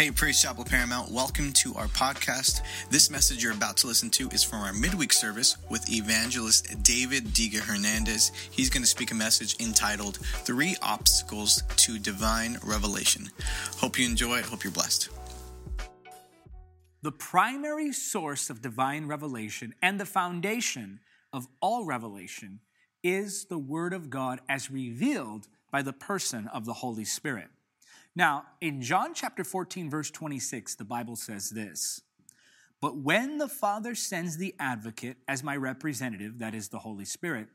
Hey, Praise Chapel Paramount, welcome to our podcast. This message you're about to listen to is from our midweek service with evangelist David Diga Hernandez. He's going to speak a message entitled Three Obstacles to Divine Revelation. Hope you enjoy it. Hope you're blessed. The primary source of divine revelation and the foundation of all revelation is the Word of God as revealed by the person of the Holy Spirit. Now, in John chapter 14, verse 26, the Bible says this But when the Father sends the advocate as my representative, that is the Holy Spirit,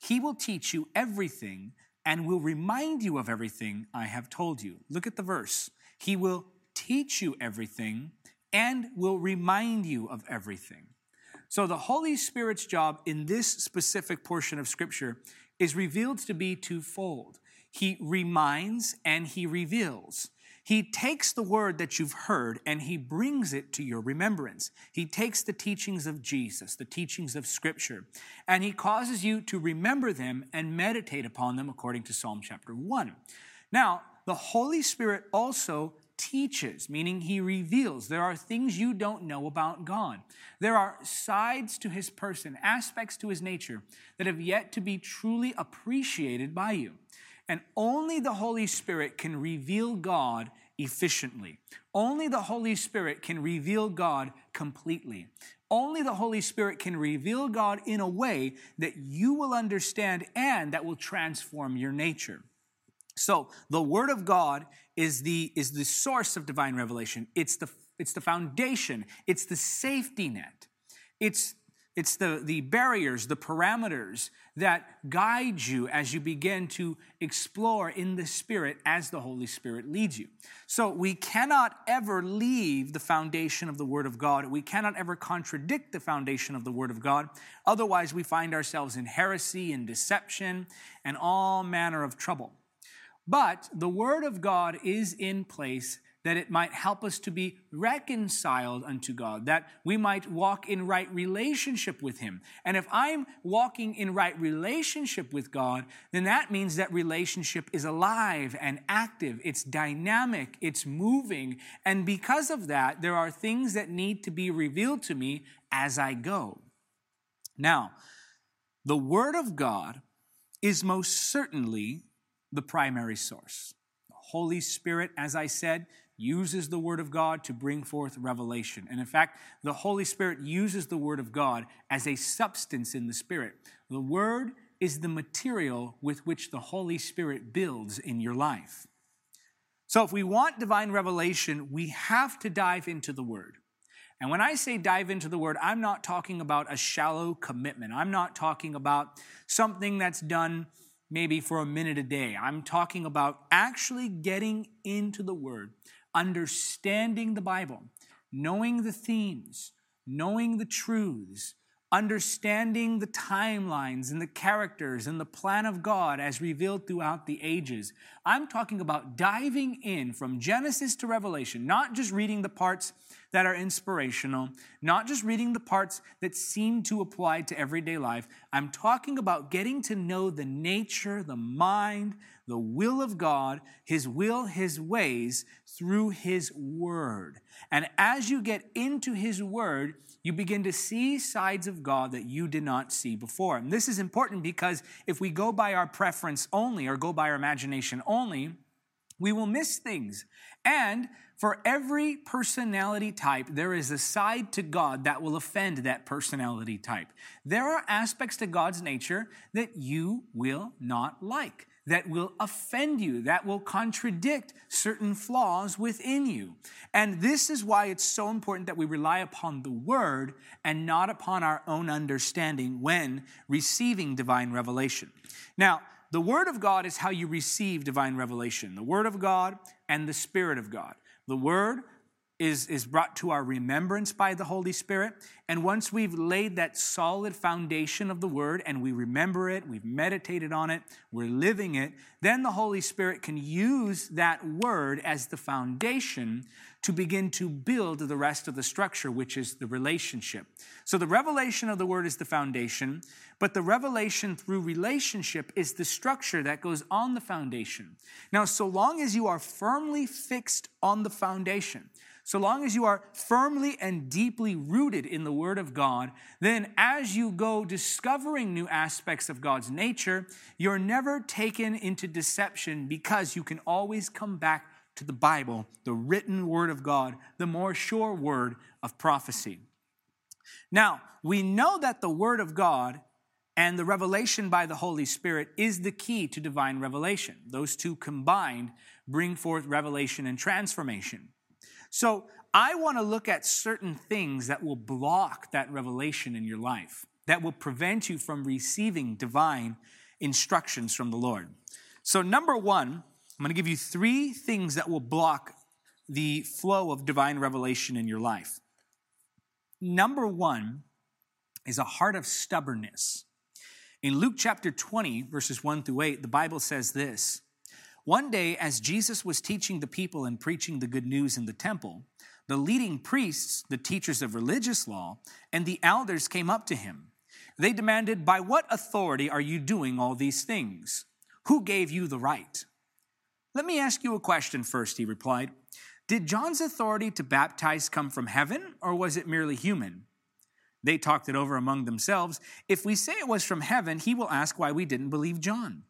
he will teach you everything and will remind you of everything I have told you. Look at the verse. He will teach you everything and will remind you of everything. So, the Holy Spirit's job in this specific portion of Scripture is revealed to be twofold. He reminds and he reveals. He takes the word that you've heard and he brings it to your remembrance. He takes the teachings of Jesus, the teachings of Scripture, and he causes you to remember them and meditate upon them according to Psalm chapter 1. Now, the Holy Spirit also teaches, meaning he reveals. There are things you don't know about God. There are sides to his person, aspects to his nature that have yet to be truly appreciated by you. And only the Holy Spirit can reveal God efficiently. Only the Holy Spirit can reveal God completely. Only the Holy Spirit can reveal God in a way that you will understand and that will transform your nature. So, the Word of God is the, is the source of divine revelation. It's the, it's the foundation, it's the safety net. It's it's the, the barriers, the parameters that guide you as you begin to explore in the Spirit as the Holy Spirit leads you. So we cannot ever leave the foundation of the Word of God. We cannot ever contradict the foundation of the Word of God. Otherwise, we find ourselves in heresy and deception and all manner of trouble. But the Word of God is in place that it might help us to be reconciled unto God, that we might walk in right relationship with Him. And if I'm walking in right relationship with God, then that means that relationship is alive and active, it's dynamic, it's moving. And because of that, there are things that need to be revealed to me as I go. Now, the Word of God is most certainly the primary source. The Holy Spirit, as I said, uses the Word of God to bring forth revelation. And in fact, the Holy Spirit uses the Word of God as a substance in the Spirit. The Word is the material with which the Holy Spirit builds in your life. So, if we want divine revelation, we have to dive into the Word. And when I say dive into the Word, I'm not talking about a shallow commitment. I'm not talking about something that's done maybe for a minute a day. I'm talking about actually getting into the Word understanding the Bible, knowing the themes, knowing the truths, understanding the timelines and the characters and the plan of God as revealed throughout the ages. I'm talking about diving in from Genesis to Revelation, not just reading the parts that are inspirational, not just reading the parts that seem to apply to everyday life. I'm talking about getting to know the nature, the mind, the will of God, His will, His ways through His Word. And as you get into His Word, you begin to see sides of God that you did not see before. And this is important because if we go by our preference only or go by our imagination only, we will miss things. And for every personality type, there is a side to God that will offend that personality type. There are aspects to God's nature that you will not like that will offend you, that will contradict certain flaws within you. And this is why it's so important that we rely upon the Word and not upon our own understanding when receiving divine revelation. Now, the Word of God is how you receive divine revelation the Word of God and the Spirit of God. The Word is, is brought to our remembrance by the Holy Spirit. And once we've laid that solid foundation of the Word and we remember it, we've meditated on it, we're living it, then the Holy Spirit can use that word as the foundation to begin to build the rest of the structure, which is the relationship. So the revelation of the word is the foundation, but the revelation through relationship is the structure that goes on the foundation. Now, so long as you are firmly fixed on the foundation, so long as you are firmly and deeply rooted in the Word of God, then as you go discovering new aspects of God's nature, you're never taken into deception because you can always come back to the Bible, the written Word of God, the more sure word of prophecy. Now, we know that the Word of God and the revelation by the Holy Spirit is the key to divine revelation. Those two combined bring forth revelation and transformation. So I want to look at certain things that will block that revelation in your life, that will prevent you from receiving divine instructions from the Lord. So, number one, I'm going to give you three things that will block the flow of divine revelation in your life. Number one is a heart of stubbornness. In Luke chapter 20, verses 1 through 8, the Bible says this one day, as Jesus was teaching the people and preaching the good news in the temple, the leading priests, the teachers of religious law, and the elders came up to him. They demanded, By what authority are you doing all these things? Who gave you the right? Let me ask you a question first, he replied. Did John's authority to baptize come from heaven, or was it merely human? They talked it over among themselves. If we say it was from heaven, he will ask why we didn't believe John.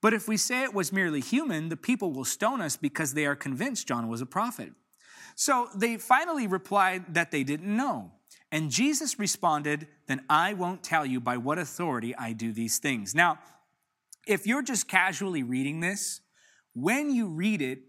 But if we say it was merely human, the people will stone us because they are convinced John was a prophet. So they finally replied that they didn't know. And Jesus responded, Then I won't tell you by what authority I do these things. Now, if you're just casually reading this, when you read it,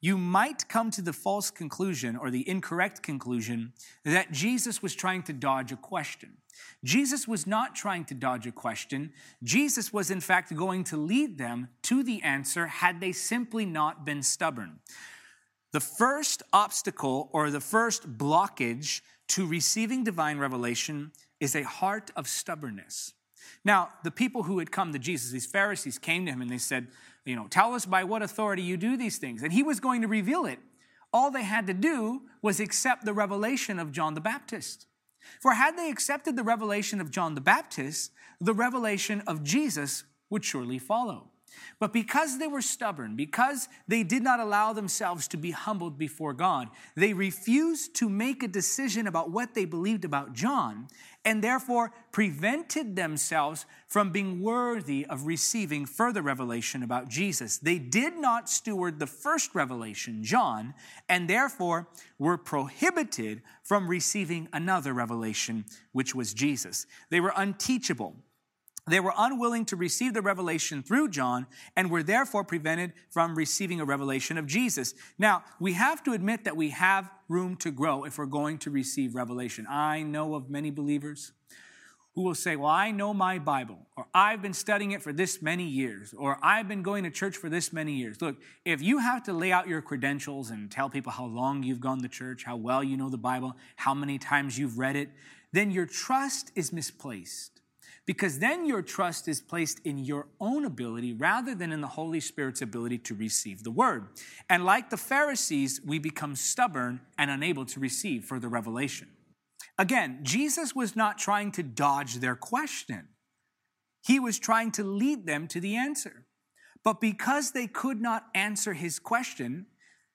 you might come to the false conclusion or the incorrect conclusion that Jesus was trying to dodge a question. Jesus was not trying to dodge a question. Jesus was, in fact, going to lead them to the answer had they simply not been stubborn. The first obstacle or the first blockage to receiving divine revelation is a heart of stubbornness. Now, the people who had come to Jesus, these Pharisees, came to him and they said, You know, tell us by what authority you do these things. And he was going to reveal it. All they had to do was accept the revelation of John the Baptist. For had they accepted the revelation of John the Baptist, the revelation of Jesus would surely follow. But because they were stubborn, because they did not allow themselves to be humbled before God, they refused to make a decision about what they believed about John, and therefore prevented themselves from being worthy of receiving further revelation about Jesus. They did not steward the first revelation, John, and therefore were prohibited from receiving another revelation, which was Jesus. They were unteachable. They were unwilling to receive the revelation through John and were therefore prevented from receiving a revelation of Jesus. Now, we have to admit that we have room to grow if we're going to receive revelation. I know of many believers who will say, Well, I know my Bible, or I've been studying it for this many years, or I've been going to church for this many years. Look, if you have to lay out your credentials and tell people how long you've gone to church, how well you know the Bible, how many times you've read it, then your trust is misplaced because then your trust is placed in your own ability rather than in the Holy Spirit's ability to receive the word. And like the Pharisees, we become stubborn and unable to receive further revelation. Again, Jesus was not trying to dodge their question. He was trying to lead them to the answer. But because they could not answer his question,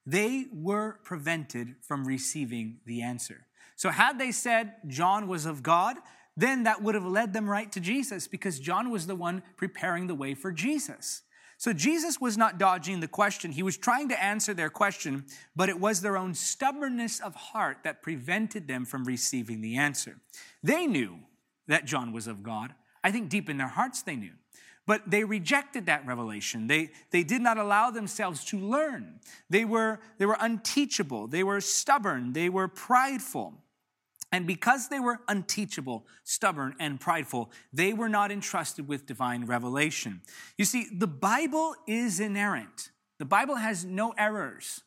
they were prevented from receiving the answer. So, had they said John was of God, then that would have led them right to Jesus because John was the one preparing the way for Jesus. So Jesus was not dodging the question. He was trying to answer their question, but it was their own stubbornness of heart that prevented them from receiving the answer. They knew that John was of God. I think deep in their hearts they knew. But they rejected that revelation. They, they did not allow themselves to learn. They were, they were unteachable. They were stubborn. They were prideful. And because they were unteachable, stubborn, and prideful, they were not entrusted with divine revelation. You see, the Bible is inerrant, the Bible has no errors.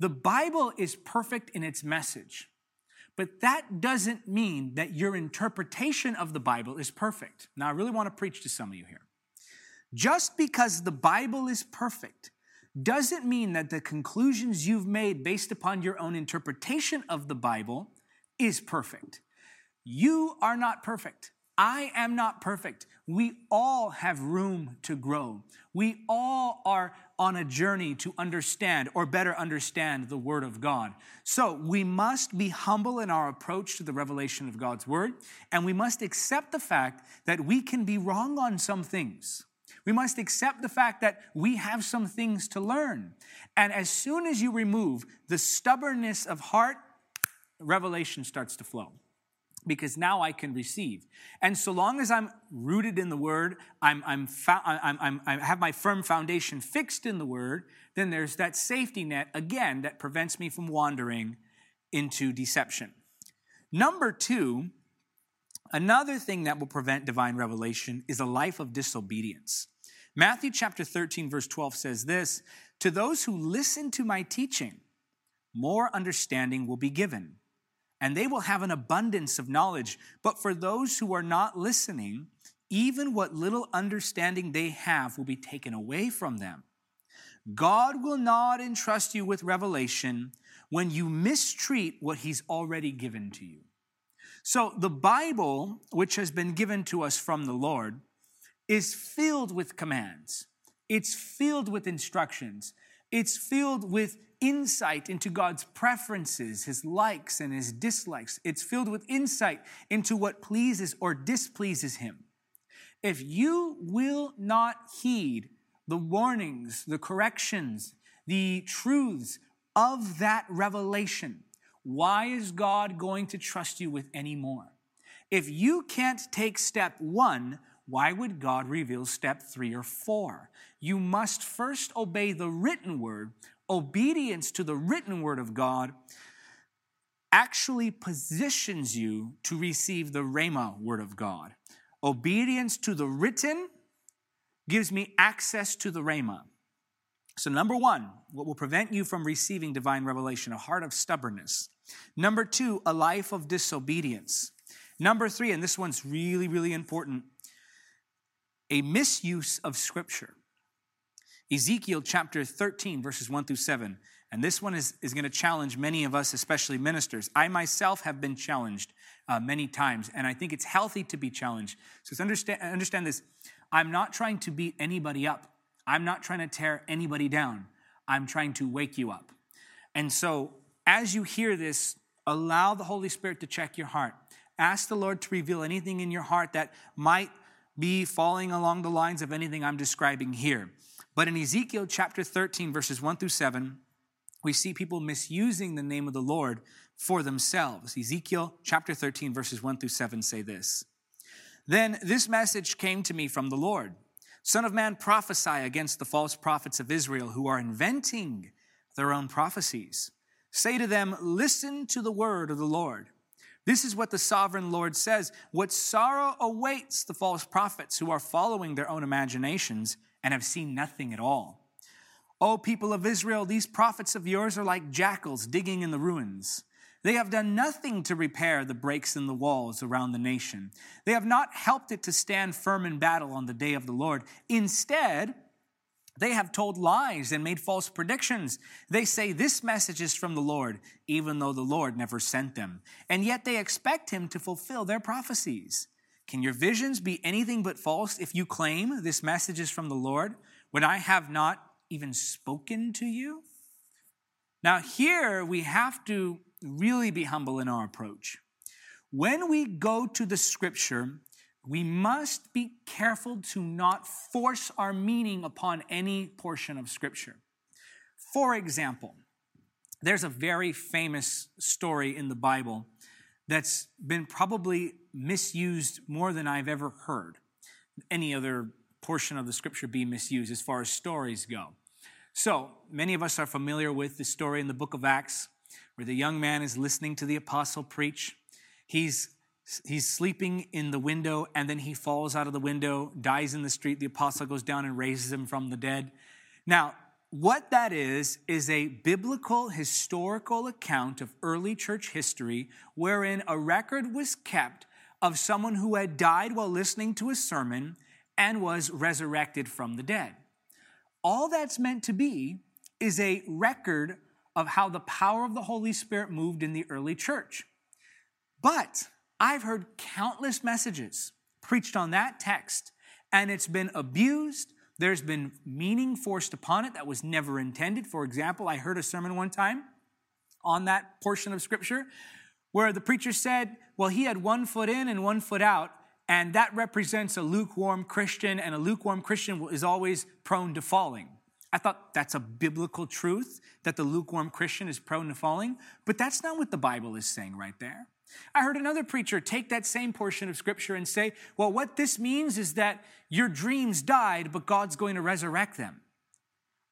The Bible is perfect in its message. But that doesn't mean that your interpretation of the Bible is perfect. Now, I really want to preach to some of you here. Just because the Bible is perfect doesn't mean that the conclusions you've made based upon your own interpretation of the Bible is perfect. You are not perfect. I am not perfect. We all have room to grow. We all are on a journey to understand or better understand the Word of God. So we must be humble in our approach to the revelation of God's Word, and we must accept the fact that we can be wrong on some things. We must accept the fact that we have some things to learn. And as soon as you remove the stubbornness of heart, revelation starts to flow because now I can receive. And so long as I'm rooted in the Word, I'm, I'm, I'm, I'm, i have my firm foundation fixed in the Word, then there's that safety net, again, that prevents me from wandering into deception. Number two, another thing that will prevent divine revelation is a life of disobedience. Matthew chapter 13, verse 12 says this To those who listen to my teaching, more understanding will be given, and they will have an abundance of knowledge. But for those who are not listening, even what little understanding they have will be taken away from them. God will not entrust you with revelation when you mistreat what He's already given to you. So, the Bible, which has been given to us from the Lord, is filled with commands, it's filled with instructions, it's filled with insight into God's preferences, his likes and his dislikes. It's filled with insight into what pleases or displeases him. If you will not heed the warnings, the corrections, the truths of that revelation, why is God going to trust you with any more? If you can't take step one, why would God reveal step three or four? You must first obey the written word. Obedience to the written word of God actually positions you to receive the Rhema word of God. Obedience to the written gives me access to the Rhema. So, number one, what will prevent you from receiving divine revelation? A heart of stubbornness. Number two, a life of disobedience. Number three, and this one's really, really important, a misuse of Scripture. Ezekiel chapter 13, verses 1 through 7. And this one is, is going to challenge many of us, especially ministers. I myself have been challenged uh, many times, and I think it's healthy to be challenged. So understand, understand this I'm not trying to beat anybody up, I'm not trying to tear anybody down. I'm trying to wake you up. And so, as you hear this, allow the Holy Spirit to check your heart. Ask the Lord to reveal anything in your heart that might be falling along the lines of anything I'm describing here. But in Ezekiel chapter 13, verses 1 through 7, we see people misusing the name of the Lord for themselves. Ezekiel chapter 13, verses 1 through 7 say this Then this message came to me from the Lord Son of man, prophesy against the false prophets of Israel who are inventing their own prophecies. Say to them, Listen to the word of the Lord. This is what the sovereign Lord says. What sorrow awaits the false prophets who are following their own imaginations and have seen nothing at all. O people of Israel, these prophets of yours are like jackals digging in the ruins. They have done nothing to repair the breaks in the walls around the nation. They have not helped it to stand firm in battle on the day of the Lord. Instead, they have told lies and made false predictions. They say this message is from the Lord, even though the Lord never sent them. And yet they expect him to fulfill their prophecies. Can your visions be anything but false if you claim this message is from the Lord when I have not even spoken to you? Now, here we have to really be humble in our approach. When we go to the scripture, we must be careful to not force our meaning upon any portion of Scripture. For example, there's a very famous story in the Bible that's been probably misused more than I've ever heard any other portion of the Scripture be misused as far as stories go. So, many of us are familiar with the story in the book of Acts where the young man is listening to the apostle preach. He's he's sleeping in the window and then he falls out of the window, dies in the street. The apostle goes down and raises him from the dead. Now, what that is, is a biblical historical account of early church history wherein a record was kept of someone who had died while listening to a sermon and was resurrected from the dead. All that's meant to be is a record of how the power of the Holy Spirit moved in the early church. But I've heard countless messages preached on that text, and it's been abused. There's been meaning forced upon it that was never intended. For example, I heard a sermon one time on that portion of scripture where the preacher said, Well, he had one foot in and one foot out, and that represents a lukewarm Christian, and a lukewarm Christian is always prone to falling. I thought that's a biblical truth that the lukewarm Christian is prone to falling, but that's not what the Bible is saying right there. I heard another preacher take that same portion of scripture and say, well, what this means is that your dreams died, but God's going to resurrect them.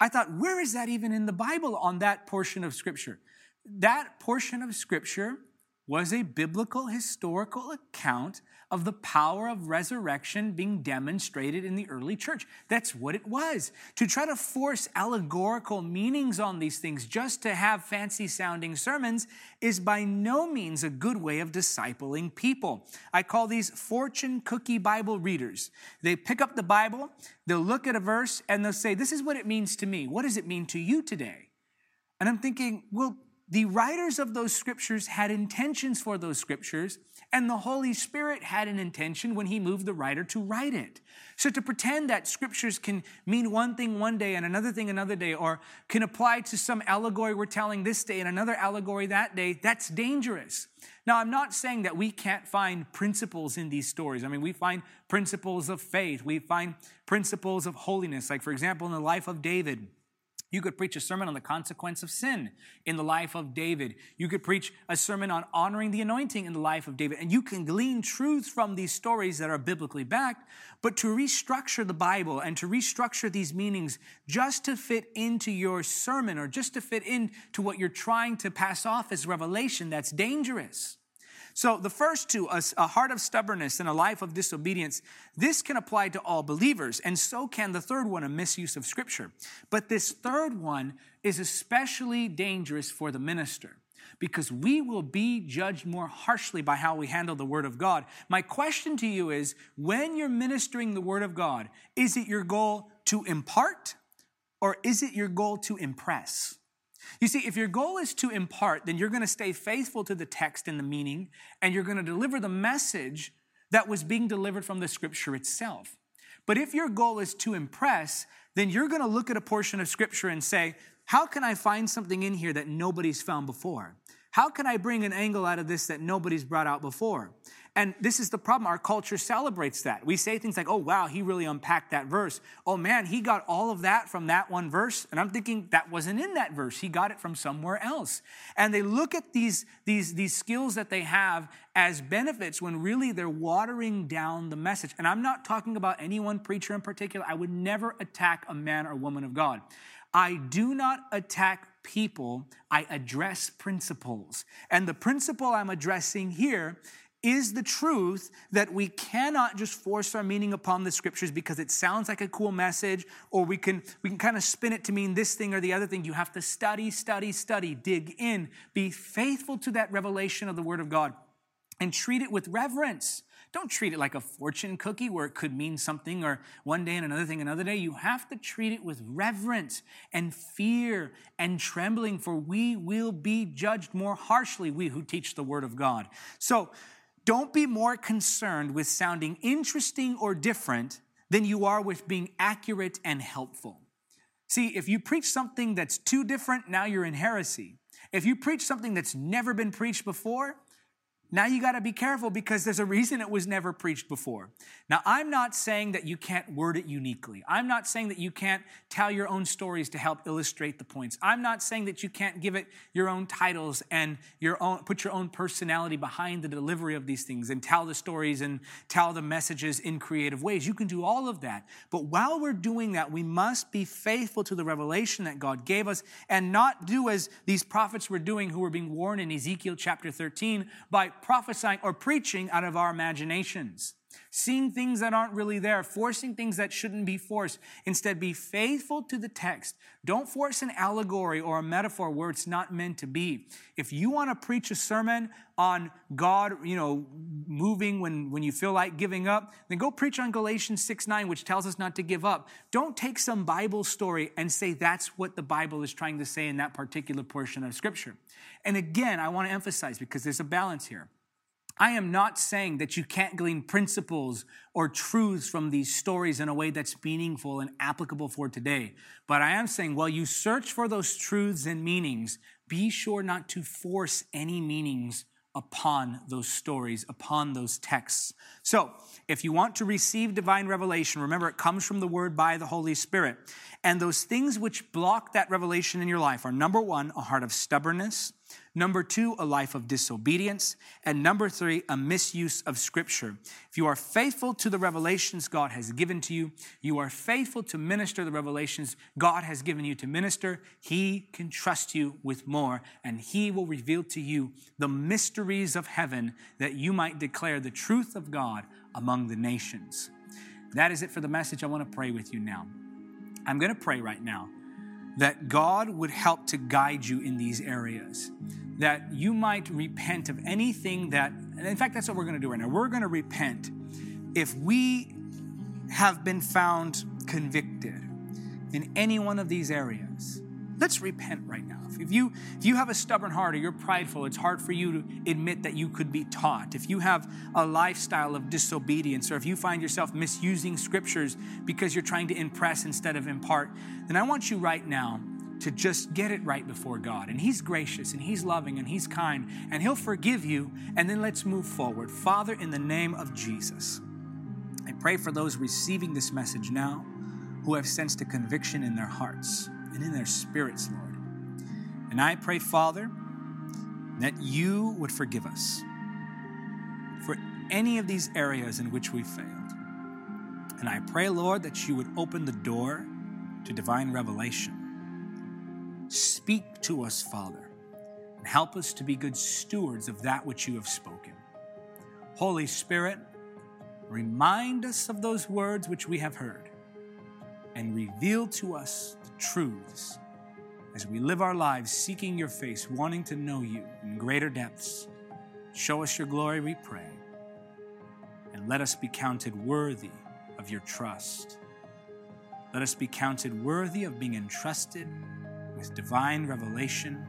I thought, where is that even in the Bible on that portion of scripture? That portion of scripture was a biblical historical account of the power of resurrection being demonstrated in the early church. That's what it was. To try to force allegorical meanings on these things just to have fancy sounding sermons is by no means a good way of discipling people. I call these fortune cookie Bible readers. They pick up the Bible, they'll look at a verse, and they'll say, This is what it means to me. What does it mean to you today? And I'm thinking, well, the writers of those scriptures had intentions for those scriptures, and the Holy Spirit had an intention when He moved the writer to write it. So to pretend that scriptures can mean one thing one day and another thing another day, or can apply to some allegory we're telling this day and another allegory that day, that's dangerous. Now, I'm not saying that we can't find principles in these stories. I mean, we find principles of faith, we find principles of holiness. Like, for example, in the life of David, you could preach a sermon on the consequence of sin in the life of David. You could preach a sermon on honoring the anointing in the life of David. And you can glean truths from these stories that are biblically backed. But to restructure the Bible and to restructure these meanings just to fit into your sermon or just to fit into what you're trying to pass off as revelation, that's dangerous. So the first two, a, a, heart of stubbornness and a life of disobedience, this can apply to all believers, and so can the third one, a misuse of scripture. But this third one is especially dangerous for the minister because we will be judged more harshly by how we handle the Word of God. My question to you is when you're ministering the Word of God, is it your goal to impart or is it your goal to impress? You see, if your goal is to impart, then you're going to stay faithful to the text and the meaning, and you're going to deliver the message that was being delivered from the scripture itself. But if your goal is to impress, then you're going to look at a portion of scripture and say, How can I find something in here that nobody's found before? How can I bring an angle out of this that nobody's brought out before? And this is the problem. Our culture celebrates that. We say things like, oh, wow, he really unpacked that verse. Oh, man, he got all of that from that one verse. And I'm thinking that wasn't in that verse. He got it from somewhere else. And they look at these, these, these skills that they have as benefits when really they're watering down the message. And I'm not talking about any one preacher in particular. I would never attack a man or woman of God. I do not attack people, I address principles. And the principle I'm addressing here is the truth that we cannot just force our meaning upon the scriptures because it sounds like a cool message or we can we can kind of spin it to mean this thing or the other thing you have to study study study dig in be faithful to that revelation of the word of god and treat it with reverence don't treat it like a fortune cookie where it could mean something or one day and another thing another day. You have to treat it with reverence and fear and trembling, for we will be judged more harshly, we who teach the word of God. So, don't be more concerned with sounding interesting or different than you are with being accurate and helpful. See, if you preach something that's too different, now you're in heresy. If you preach something that's never been preached before, now you got to be careful because there's a reason it was never preached before. Now, I'm not saying that you can't word it uniquely. I'm not saying that you can't tell your own stories to help illustrate the points. I'm not saying that you can't give it your own titles and your own put your own personality behind the delivery of these things and tell the stories and tell the messages in creative ways. You can do all of that. But while we're doing that, we must be faithful to the revelation that God gave us and not do as these prophets were doing who were being warned in Ezekiel chapter 13 by prophesying or preaching out of our imaginations. Seeing things that aren't really there, forcing things that shouldn't be forced. Instead, be faithful to the text. Don't force an allegory or a metaphor where it's not meant to be. If you want to preach a sermon on God, you know, moving when, when you feel like giving up, then go preach on Galatians 6 9, which tells us not to give up. Don't take some Bible story and say that's what the Bible is trying to say in that particular portion of Scripture. And again, I want to emphasize because there's a balance here. I am not saying that you can't glean principles or truths from these stories in a way that's meaningful and applicable for today. But I am saying while you search for those truths and meanings, be sure not to force any meanings upon those stories, upon those texts. So, if you want to receive divine revelation, remember it comes from the word by the Holy Spirit. And those things which block that revelation in your life are number one, a heart of stubbornness Number two, a life of disobedience. And number three, a misuse of scripture. If you are faithful to the revelations God has given to you, you are faithful to minister the revelations God has given you to minister, He can trust you with more and He will reveal to you the mysteries of heaven that you might declare the truth of God among the nations. That is it for the message. I want to pray with you now. I'm going to pray right now that God would help to guide you in these areas that you might repent of anything that, and in fact, that's what we're going to do right now. We're going to repent if we have been found convicted in any one of these areas. Let's repent right now. If you, if you have a stubborn heart or you're prideful, it's hard for you to admit that you could be taught. If you have a lifestyle of disobedience, or if you find yourself misusing scriptures because you're trying to impress instead of impart, then I want you right now to just get it right before God. And He's gracious and He's loving and He's kind and He'll forgive you. And then let's move forward. Father, in the name of Jesus, I pray for those receiving this message now who have sensed a conviction in their hearts and in their spirits, Lord. And I pray, Father, that you would forgive us for any of these areas in which we failed. And I pray, Lord, that you would open the door to divine revelation Speak to us, Father, and help us to be good stewards of that which you have spoken. Holy Spirit, remind us of those words which we have heard and reveal to us the truths as we live our lives seeking your face, wanting to know you in greater depths. Show us your glory, we pray, and let us be counted worthy of your trust. Let us be counted worthy of being entrusted with divine revelation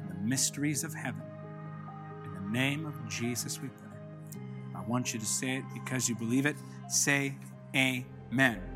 and the mysteries of heaven. In the name of Jesus, we pray. I want you to say it because you believe it. Say Amen.